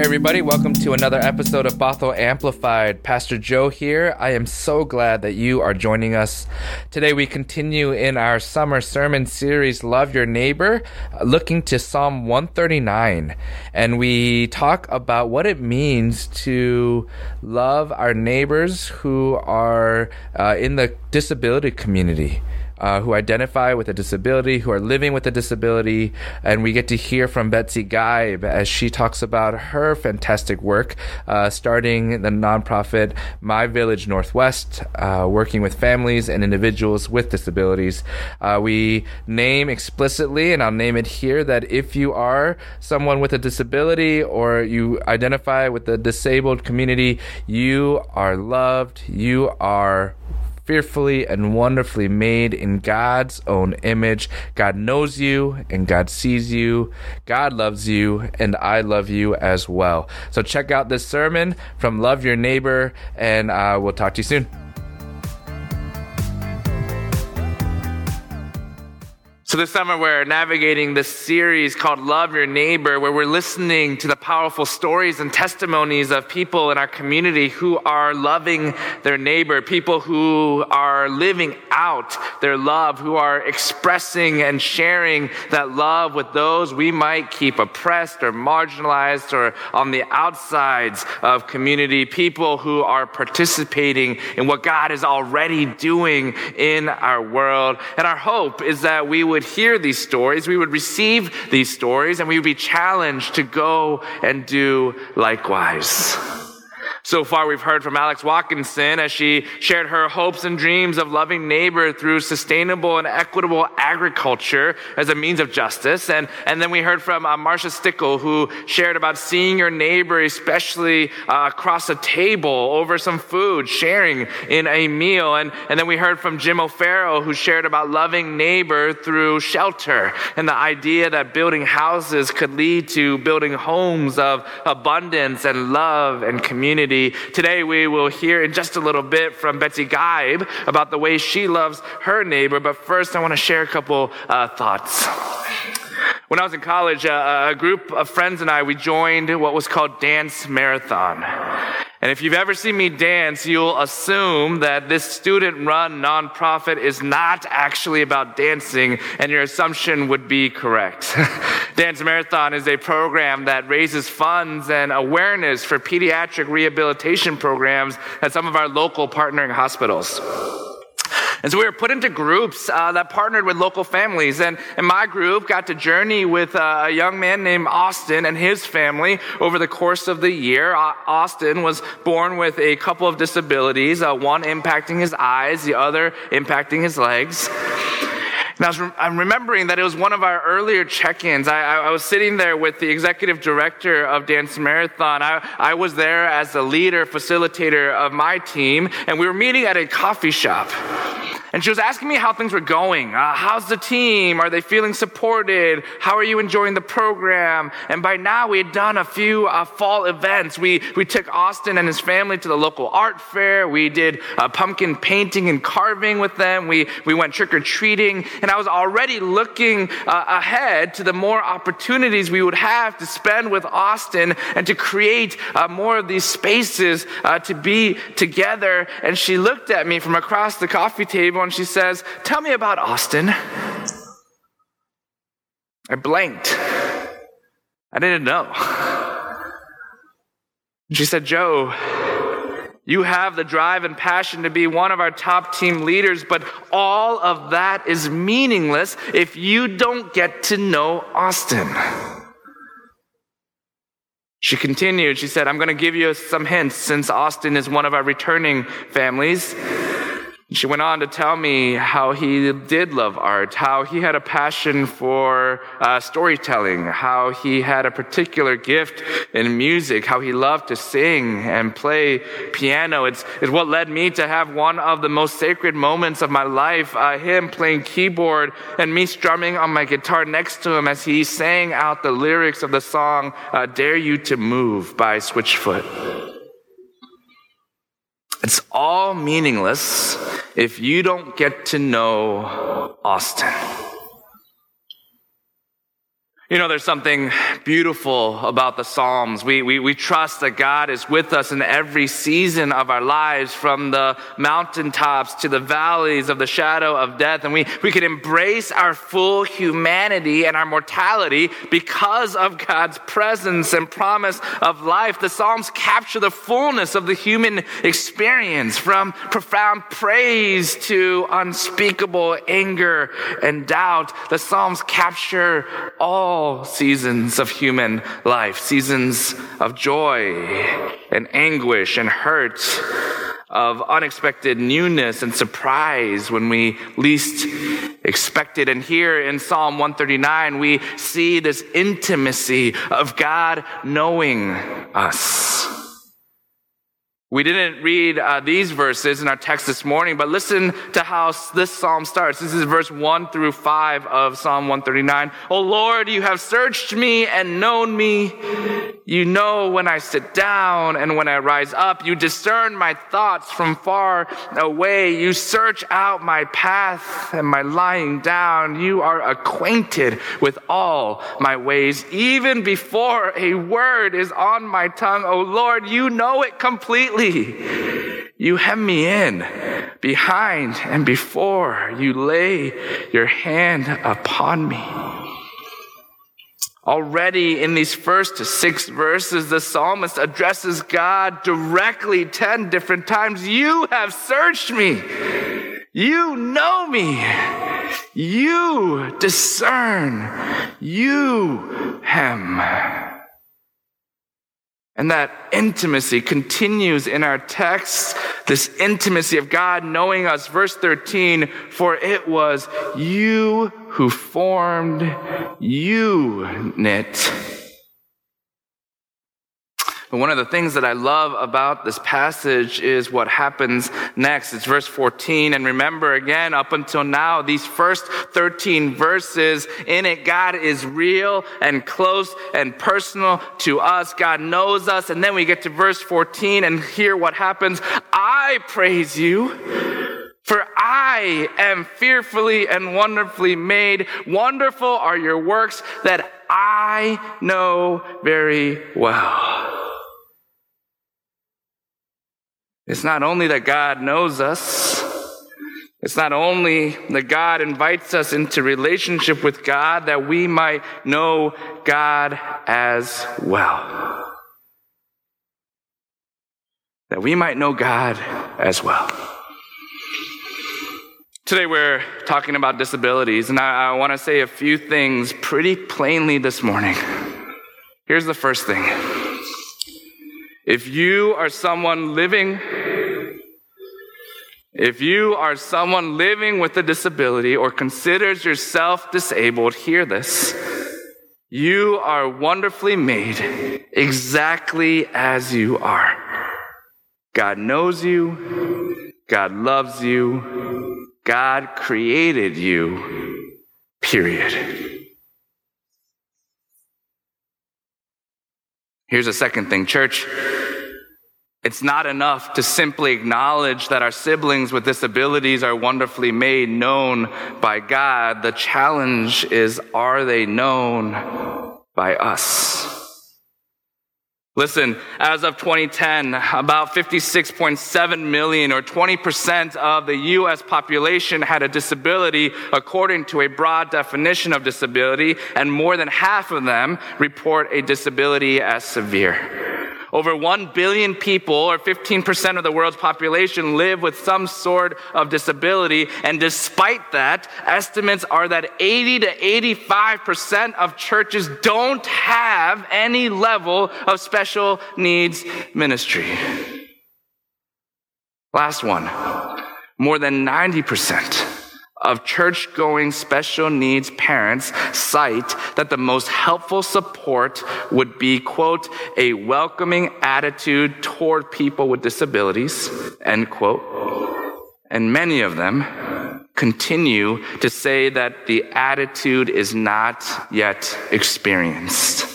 Hey, everybody, welcome to another episode of Bothell Amplified. Pastor Joe here. I am so glad that you are joining us. Today, we continue in our summer sermon series, Love Your Neighbor, looking to Psalm 139. And we talk about what it means to love our neighbors who are uh, in the disability community uh, who identify with a disability, who are living with a disability. And we get to hear from Betsy Geib as she talks about her fantastic work, uh, starting the nonprofit My Village Northwest, uh, working with families and individuals with disabilities. Uh, we name explicitly, and I'll name it here, that if you are someone with a disability or you identify with the disabled community, you are loved, you are fearfully and wonderfully made in God's own image. God knows you and God sees you. God loves you and I love you as well. So check out this sermon from Love Your Neighbor and uh, we'll talk to you soon. So, this summer, we're navigating this series called Love Your Neighbor, where we're listening to the powerful stories and testimonies of people in our community who are loving their neighbor, people who are living out their love, who are expressing and sharing that love with those we might keep oppressed or marginalized or on the outsides of community, people who are participating in what God is already doing in our world. And our hope is that we would hear these stories, we would receive these stories, and we would be challenged to go and do likewise. So far, we've heard from Alex Watkinson as she shared her hopes and dreams of loving neighbor through sustainable and equitable agriculture as a means of justice. And, and then we heard from uh, Marcia Stickle, who shared about seeing your neighbor, especially uh, across a table over some food, sharing in a meal. And, and then we heard from Jim O'Farrell, who shared about loving neighbor through shelter and the idea that building houses could lead to building homes of abundance and love and community community. Today, we will hear in just a little bit from Betsy Geib about the way she loves her neighbor. But first, I want to share a couple uh, thoughts. When I was in college, uh, a group of friends and I, we joined what was called Dance Marathon. And if you've ever seen me dance, you'll assume that this student run nonprofit is not actually about dancing, and your assumption would be correct. dance Marathon is a program that raises funds and awareness for pediatric rehabilitation programs at some of our local partnering hospitals. And so we were put into groups uh, that partnered with local families. And, and my group got to journey with uh, a young man named Austin and his family over the course of the year. Uh, Austin was born with a couple of disabilities, uh, one impacting his eyes, the other impacting his legs. And I was re- I'm remembering that it was one of our earlier check ins. I, I, I, was sitting there with the executive director of Dance Marathon. I, I was there as the leader, facilitator of my team, and we were meeting at a coffee shop. And she was asking me how things were going. Uh, how's the team? Are they feeling supported? How are you enjoying the program? And by now, we had done a few uh, fall events. We, we took Austin and his family to the local art fair. We did uh, pumpkin painting and carving with them. We, we went trick or treating. And I was already looking uh, ahead to the more opportunities we would have to spend with Austin and to create uh, more of these spaces uh, to be together. And she looked at me from across the coffee table and she says, Tell me about Austin. I blanked. I didn't know. She said, Joe, you have the drive and passion to be one of our top team leaders, but all of that is meaningless if you don't get to know Austin. She continued, she said, I'm going to give you some hints since Austin is one of our returning families. She went on to tell me how he did love art, how he had a passion for uh, storytelling, how he had a particular gift in music, how he loved to sing and play piano. It's, it's what led me to have one of the most sacred moments of my life, uh, him playing keyboard and me strumming on my guitar next to him as he sang out the lyrics of the song, uh, Dare You to Move by Switchfoot. It's all meaningless if you don't get to know Austin. You know, there's something beautiful about the Psalms. We, we, we trust that God is with us in every season of our lives, from the mountaintops to the valleys of the shadow of death. And we, we can embrace our full humanity and our mortality because of God's presence and promise of life. The Psalms capture the fullness of the human experience, from profound praise to unspeakable anger and doubt. The Psalms capture all all seasons of human life, seasons of joy and anguish and hurt, of unexpected newness and surprise when we least expected. And here in Psalm 139, we see this intimacy of God knowing us. We didn't read uh, these verses in our text this morning, but listen to how this psalm starts. This is verse 1 through 5 of Psalm 139. Oh Lord, you have searched me and known me. You know when I sit down and when I rise up. You discern my thoughts from far away. You search out my path and my lying down. You are acquainted with all my ways. Even before a word is on my tongue, oh Lord, you know it completely you hem me in behind and before. You lay your hand upon me. Already in these first six verses, the psalmist addresses God directly 10 different times. You have searched me. You know me. You discern. You hem. And that intimacy continues in our text, this intimacy of God knowing us. Verse 13, for it was you who formed, you knit but one of the things that I love about this passage is what happens next. It's verse 14. And remember again, up until now, these first 13 verses in it, God is real and close and personal to us. God knows us. And then we get to verse 14 and hear what happens. I praise you. For I am fearfully and wonderfully made. Wonderful are your works that I know very well. It's not only that God knows us, it's not only that God invites us into relationship with God that we might know God as well. That we might know God as well. Today we're talking about disabilities, and I, I want to say a few things pretty plainly this morning. Here's the first thing. If you are someone living if you are someone living with a disability or considers yourself disabled, hear this. You are wonderfully made exactly as you are. God knows you. God loves you. God created you. Period. Here's a second thing, church. It's not enough to simply acknowledge that our siblings with disabilities are wonderfully made known by God. The challenge is, are they known by us? Listen, as of 2010, about 56.7 million or 20% of the US population had a disability according to a broad definition of disability, and more than half of them report a disability as severe. Over 1 billion people, or 15% of the world's population, live with some sort of disability. And despite that, estimates are that 80 to 85% of churches don't have any level of special needs ministry. Last one. More than 90% of church going special needs parents cite that the most helpful support would be, quote, a welcoming attitude toward people with disabilities, end quote. And many of them continue to say that the attitude is not yet experienced.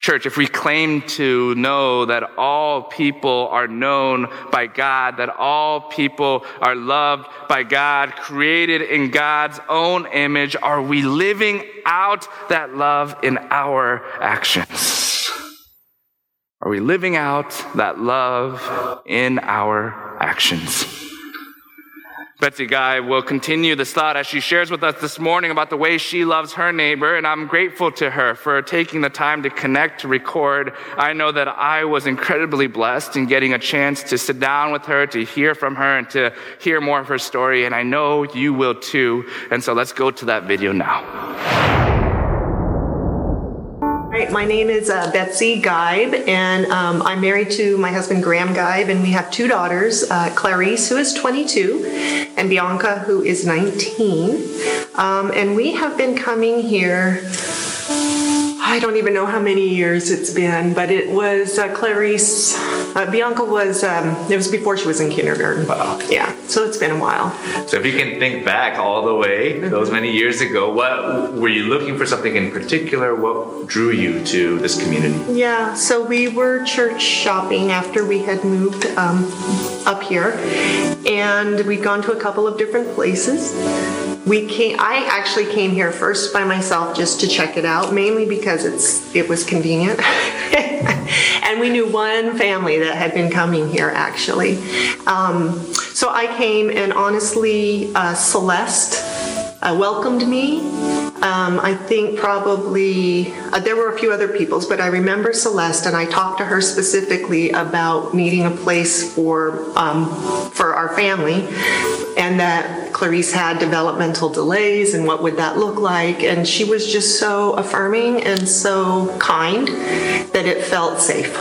Church, if we claim to know that all people are known by God, that all people are loved by God, created in God's own image, are we living out that love in our actions? Are we living out that love in our actions? Betsy Geib will continue this thought as she shares with us this morning about the way she loves her neighbor, and I'm grateful to her for taking the time to connect, to record. I know that I was incredibly blessed in getting a chance to sit down with her, to hear from her, and to hear more of her story, and I know you will too. And so let's go to that video now. Right, my name is uh, Betsy Geib, and um, I'm married to my husband Graham Geib, and we have two daughters, uh, Clarice, who is 22, and Bianca, who is 19. Um, and we have been coming here I don't even know how many years it's been, but it was uh, Clarice. Uh, Bianca was, um, it was before she was in kindergarten. Wow. Yeah, so it's been a while. So if you can think back all the way, mm-hmm. those many years ago, what were you looking for something in particular? What drew you to this community? Yeah, so we were church shopping after we had moved um, up here, and we'd gone to a couple of different places we came i actually came here first by myself just to check it out mainly because it's it was convenient and we knew one family that had been coming here actually um, so i came and honestly uh, celeste uh, welcomed me. Um, I think probably uh, there were a few other people's, but I remember Celeste, and I talked to her specifically about needing a place for um, for our family, and that Clarice had developmental delays, and what would that look like? And she was just so affirming and so kind that it felt safe.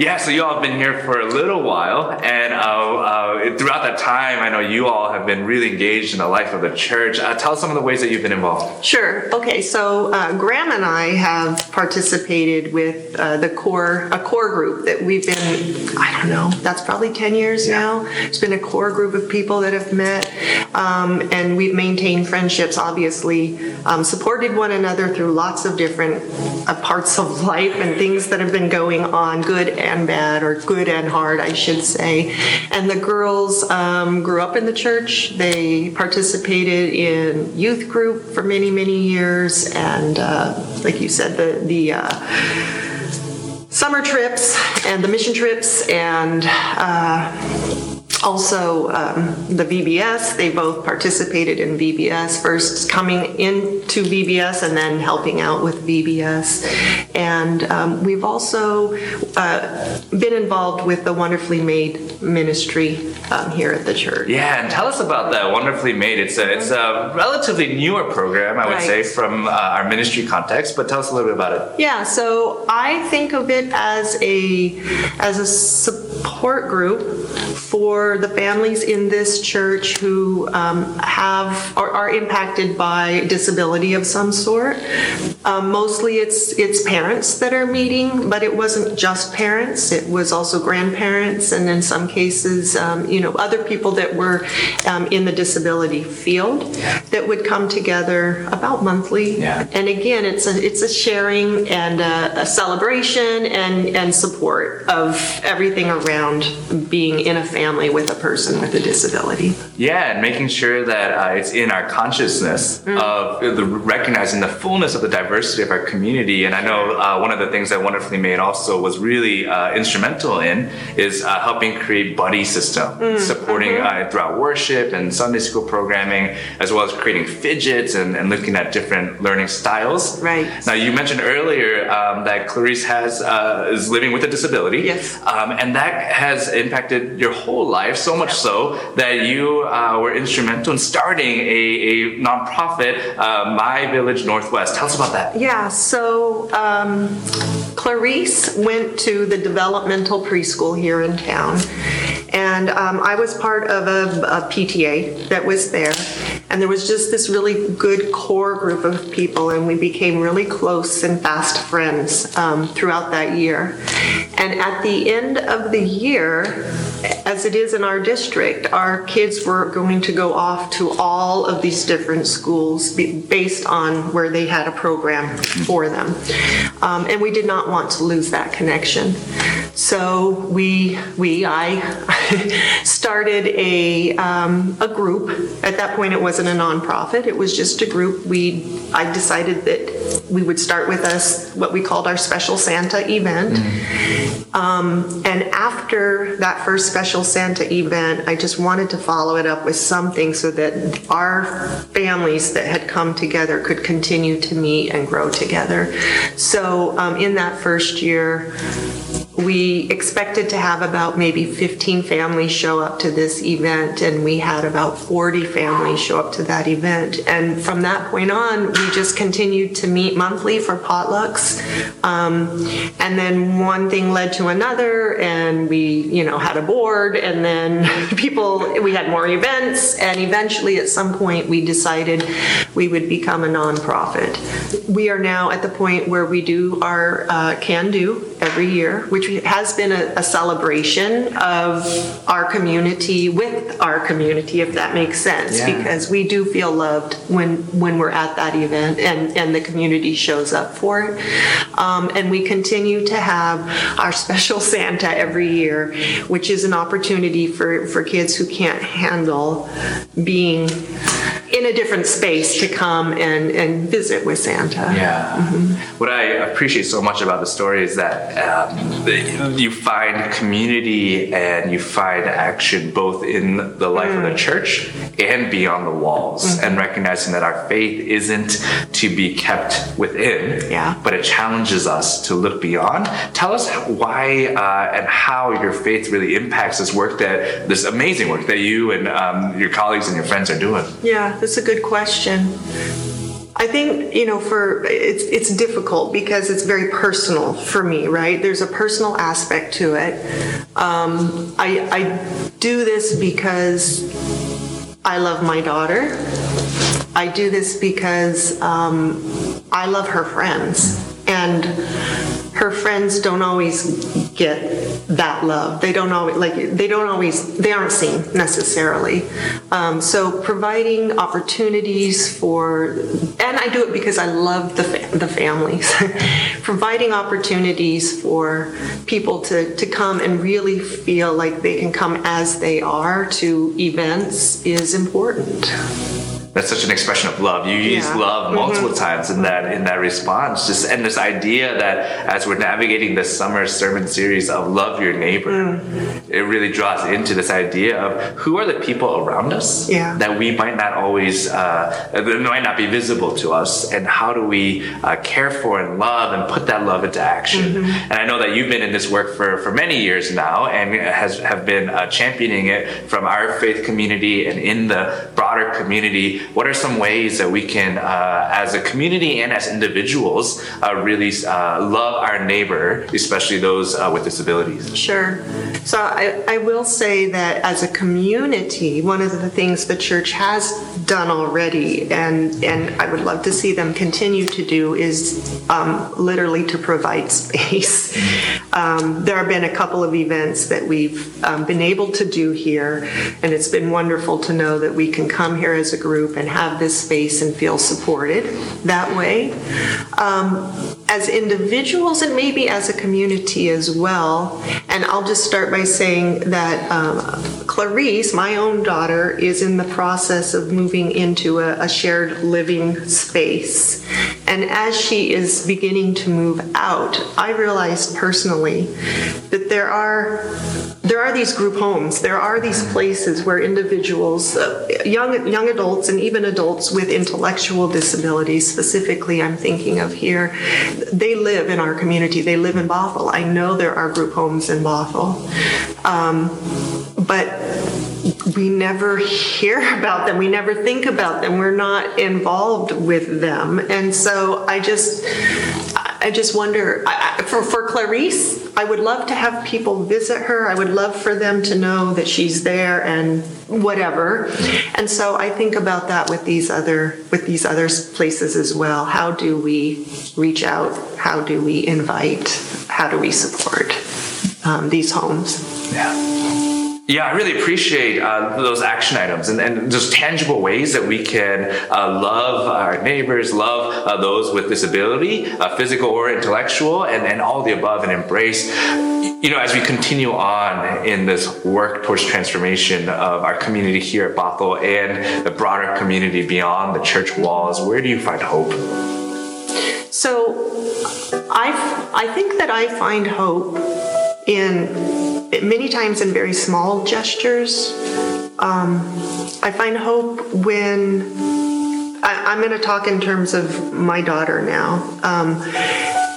Yeah, so you all have been here for a little while, and uh, uh, throughout that time, I know you all have been really engaged in the life of the church. Uh, tell us some of the ways that you've been involved. Sure. Okay, so uh, Graham and I have participated with uh, the core, a core group that we've been, I don't know, that's probably 10 years yeah. now. It's been a core group of people that have met, um, and we've maintained friendships, obviously, um, supported one another through lots of different uh, parts of life and things that have been going on, good and bad, or good and hard, I should say. And the girls um, grew up in the church. They participated in youth group for many, many years, and uh, like you said, the the uh, summer trips and the mission trips and. Uh, also um, the VBS. They both participated in VBS, first coming into VBS and then helping out with VBS. And um, we've also uh, been involved with the Wonderfully Made ministry um, here at the church. Yeah, and tell us about that Wonderfully Made. It's a, it's a relatively newer program, I would right. say, from uh, our ministry context, but tell us a little bit about it. Yeah, so I think of it as a as a support group for the families in this church who um, have are, are, impacted by disability of some sort. Um, mostly, it's it's parents that are meeting, but it wasn't just parents. It was also grandparents, and in some cases, um, you know, other people that were um, in the disability field that would come together about monthly. Yeah. And again, it's a it's a sharing and a, a celebration and and support of everything around being in a family with a person with a disability. Yeah, and making sure that uh, it's in our consciousness mm. of the recognizing the fullness of the diversity of our community. And I know uh, one of the things that Wonderfully Made also was really uh, instrumental in is uh, helping create buddy system, mm. supporting mm-hmm. Uh, throughout worship and Sunday school programming, as well as creating fidgets and, and looking at different learning styles. Right. Now you mentioned earlier um, that Clarice has uh, is living with a disability. Yes. Um, and that has impacted your whole life, so much so that you uh, were instrumental in starting a, a nonprofit, uh, My Village Northwest. Tell us about that. Yeah, so um, Clarice went to the developmental preschool here in town, and um, I was part of a, a PTA that was there. And there was just this really good core group of people, and we became really close and fast friends um, throughout that year. And at the end of the year, as it is in our district, our kids were going to go off to all of these different schools based on where they had a program for them. Um, and we did not want to lose that connection. So we, we, I started a, um, a group. At that point, it wasn't a nonprofit. It was just a group. We, I decided that we would start with us what we called our special Santa event. Um, and after that first special Santa event, I just wanted to follow it up with something so that our families that had come together could continue to meet and grow together. So um, in that first year, we expected to have about maybe 15 families show up to this event, and we had about 40 families show up to that event. And from that point on, we just continued to meet monthly for potlucks. Um, and then one thing led to another, and we, you know, had a board, and then people, we had more events, and eventually at some point we decided we would become a nonprofit. We are now at the point where we do our uh, can do every year, which has been a, a celebration of our community with our community, if that makes sense, Yeah. because we do feel loved when when we're at that event and and the community shows up for it. Um, and we continue to have our special Santa every year, which is an opportunity for for kids who can't handle being in a different space to come and and visit with Santa. Yeah. What I appreciate so much about the story is that the- you find community and you find action both in the life of the church and beyond the walls, and recognizing that our faith isn't to be kept within, Yeah. but it challenges us to look beyond. Tell us why uh, and how your faith really impacts this work that this amazing work that you and um, your colleagues and your friends are doing. Yeah, that's a good question. I think you know, for it's it's difficult because it's very personal for me, right? There's a personal aspect to it. Um, I I do this because I love my daughter. I do this because um, I love her friends, and her friends don't always get that love. They don't always like they don't always they aren't seen necessarily. Um, so providing opportunities for, and I do it because I love the fa- the families. providing opportunities for people to to come and really feel like they can come as they are to events is important. That's such an expression of love. You use Yeah. Mm-hmm. love multiple times in that in that response. Just and this idea that as we're navigating this summer sermon series of love your neighbor, Mm. it really draws into this idea of who are the people around us Yeah. that we might not always uh, might not be visible to us, and how do we uh, care for and love and put that love into action? Mm-hmm. And I know that you've been in this work for for many years now, and has have been uh, championing it from our faith community and in the broader community. What are some ways that we can, uh, as a community and as individuals, uh, really uh, love our neighbor, especially those uh, with disabilities? Sure. So I, I will say that as a community, one of the things the church has done already, and, and I would love to see them continue to do, is um, literally to provide space. Um, there have been a couple of events that we've um, been able to do here, and it's been wonderful to know that we can come here as a group and have this space and feel supported that way. Um, as individuals and maybe as a community as well. And I'll just start by saying that um, Clarice, my own daughter, is in the process of moving into a, a shared living space. And as she is beginning to move out, I realized personally that there are there are these group homes. There are these places where individuals, uh, young young adults, and even adults with intellectual disabilities, specifically, I'm thinking of here, they live in our community. They live in Bothell. I know there are group homes in Bothell, um, but we never hear about them. We never think about them. We're not involved with them, and so I just. I just wonder I, for, for Clarice, I would love to have people visit her. I would love for them to know that she's there and whatever. And so I think about that with these other with these other places as well. How do we reach out? How do we invite? How do we support um, these homes? Yeah. Yeah, I really appreciate uh, those action items and, and tangible ways that we can uh, love our neighbors, love uh, those with disability, uh, physical or intellectual, and, and all the above, and embrace. You know, as we continue on in this work towards transformation of our community here at Bothell and the broader community beyond the church walls, where do you find hope? So, I I think that I find hope in many times in very small gestures. Um, I find hope when I, am going to talk in terms of my daughter now. Um,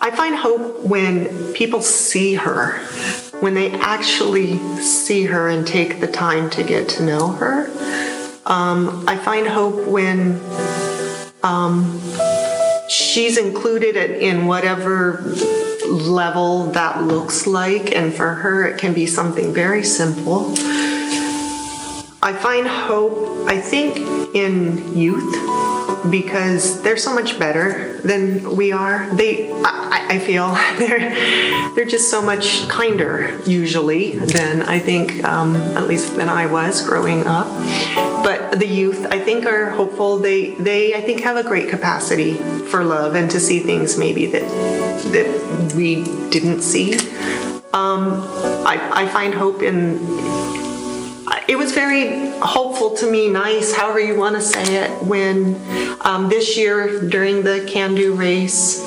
I find hope when people see her, when they actually see her and take the time to get to know her. Um, I find hope when um, she's included in whatever level that looks like. And for her, it can be something very simple. I find hope, I think, in youth because they're so much better than we are. They, I, I, feel, they're they're just so much kinder usually than I think, um, at least than I was growing up. The youth, I think, are hopeful. They they I think have a great capacity for love and to see things maybe that that we didn't see. Um, I, I find hope in it was very hopeful to me, nice, however you want to say it, when um, this year during the Can Do race,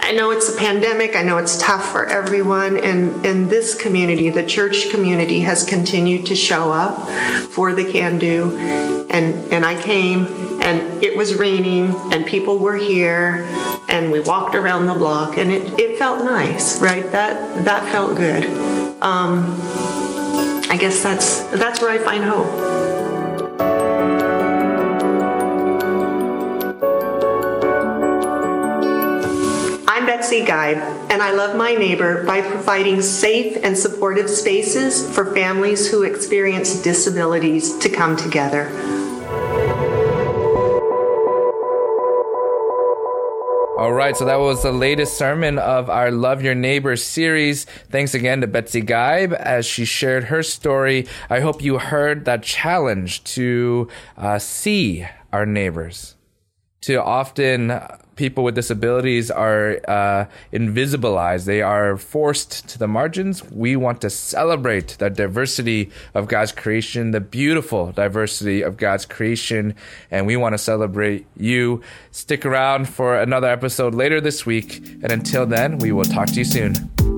I know it's a pandemic, I know it's tough for everyone, and, and this community, the church community, has continued to show up for the Can Do. And, and I came, and it was raining, and people were here, and we walked around the block, and it, it felt nice, right? That, that felt good. Um, I guess that's that's where I find hope. Betsy Geib, and I love my neighbor by providing safe and supportive spaces for families who experience disabilities to come together. All right, so that was the latest sermon of our Love Your Neighbor series. Thanks again to Betsy Geib as she shared her story. I hope you heard that challenge to uh, see our neighbors, to often people with disabilities are uh, invisibilized. They are forced to the margins. We want to celebrate the diversity of God's creation, the beautiful diversity of God's creation, and we want to celebrate you. Stick around for another episode later this week. And until then, we will talk to you soon.